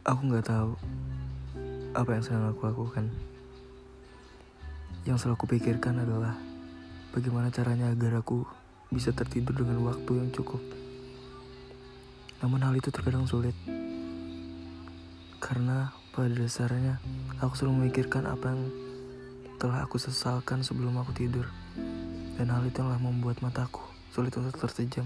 Aku nggak tahu apa yang sedang aku lakukan. Yang selalu kupikirkan adalah bagaimana caranya agar aku bisa tertidur dengan waktu yang cukup. Namun hal itu terkadang sulit. Karena pada dasarnya aku selalu memikirkan apa yang telah aku sesalkan sebelum aku tidur. Dan hal itu telah membuat mataku sulit untuk tertejam.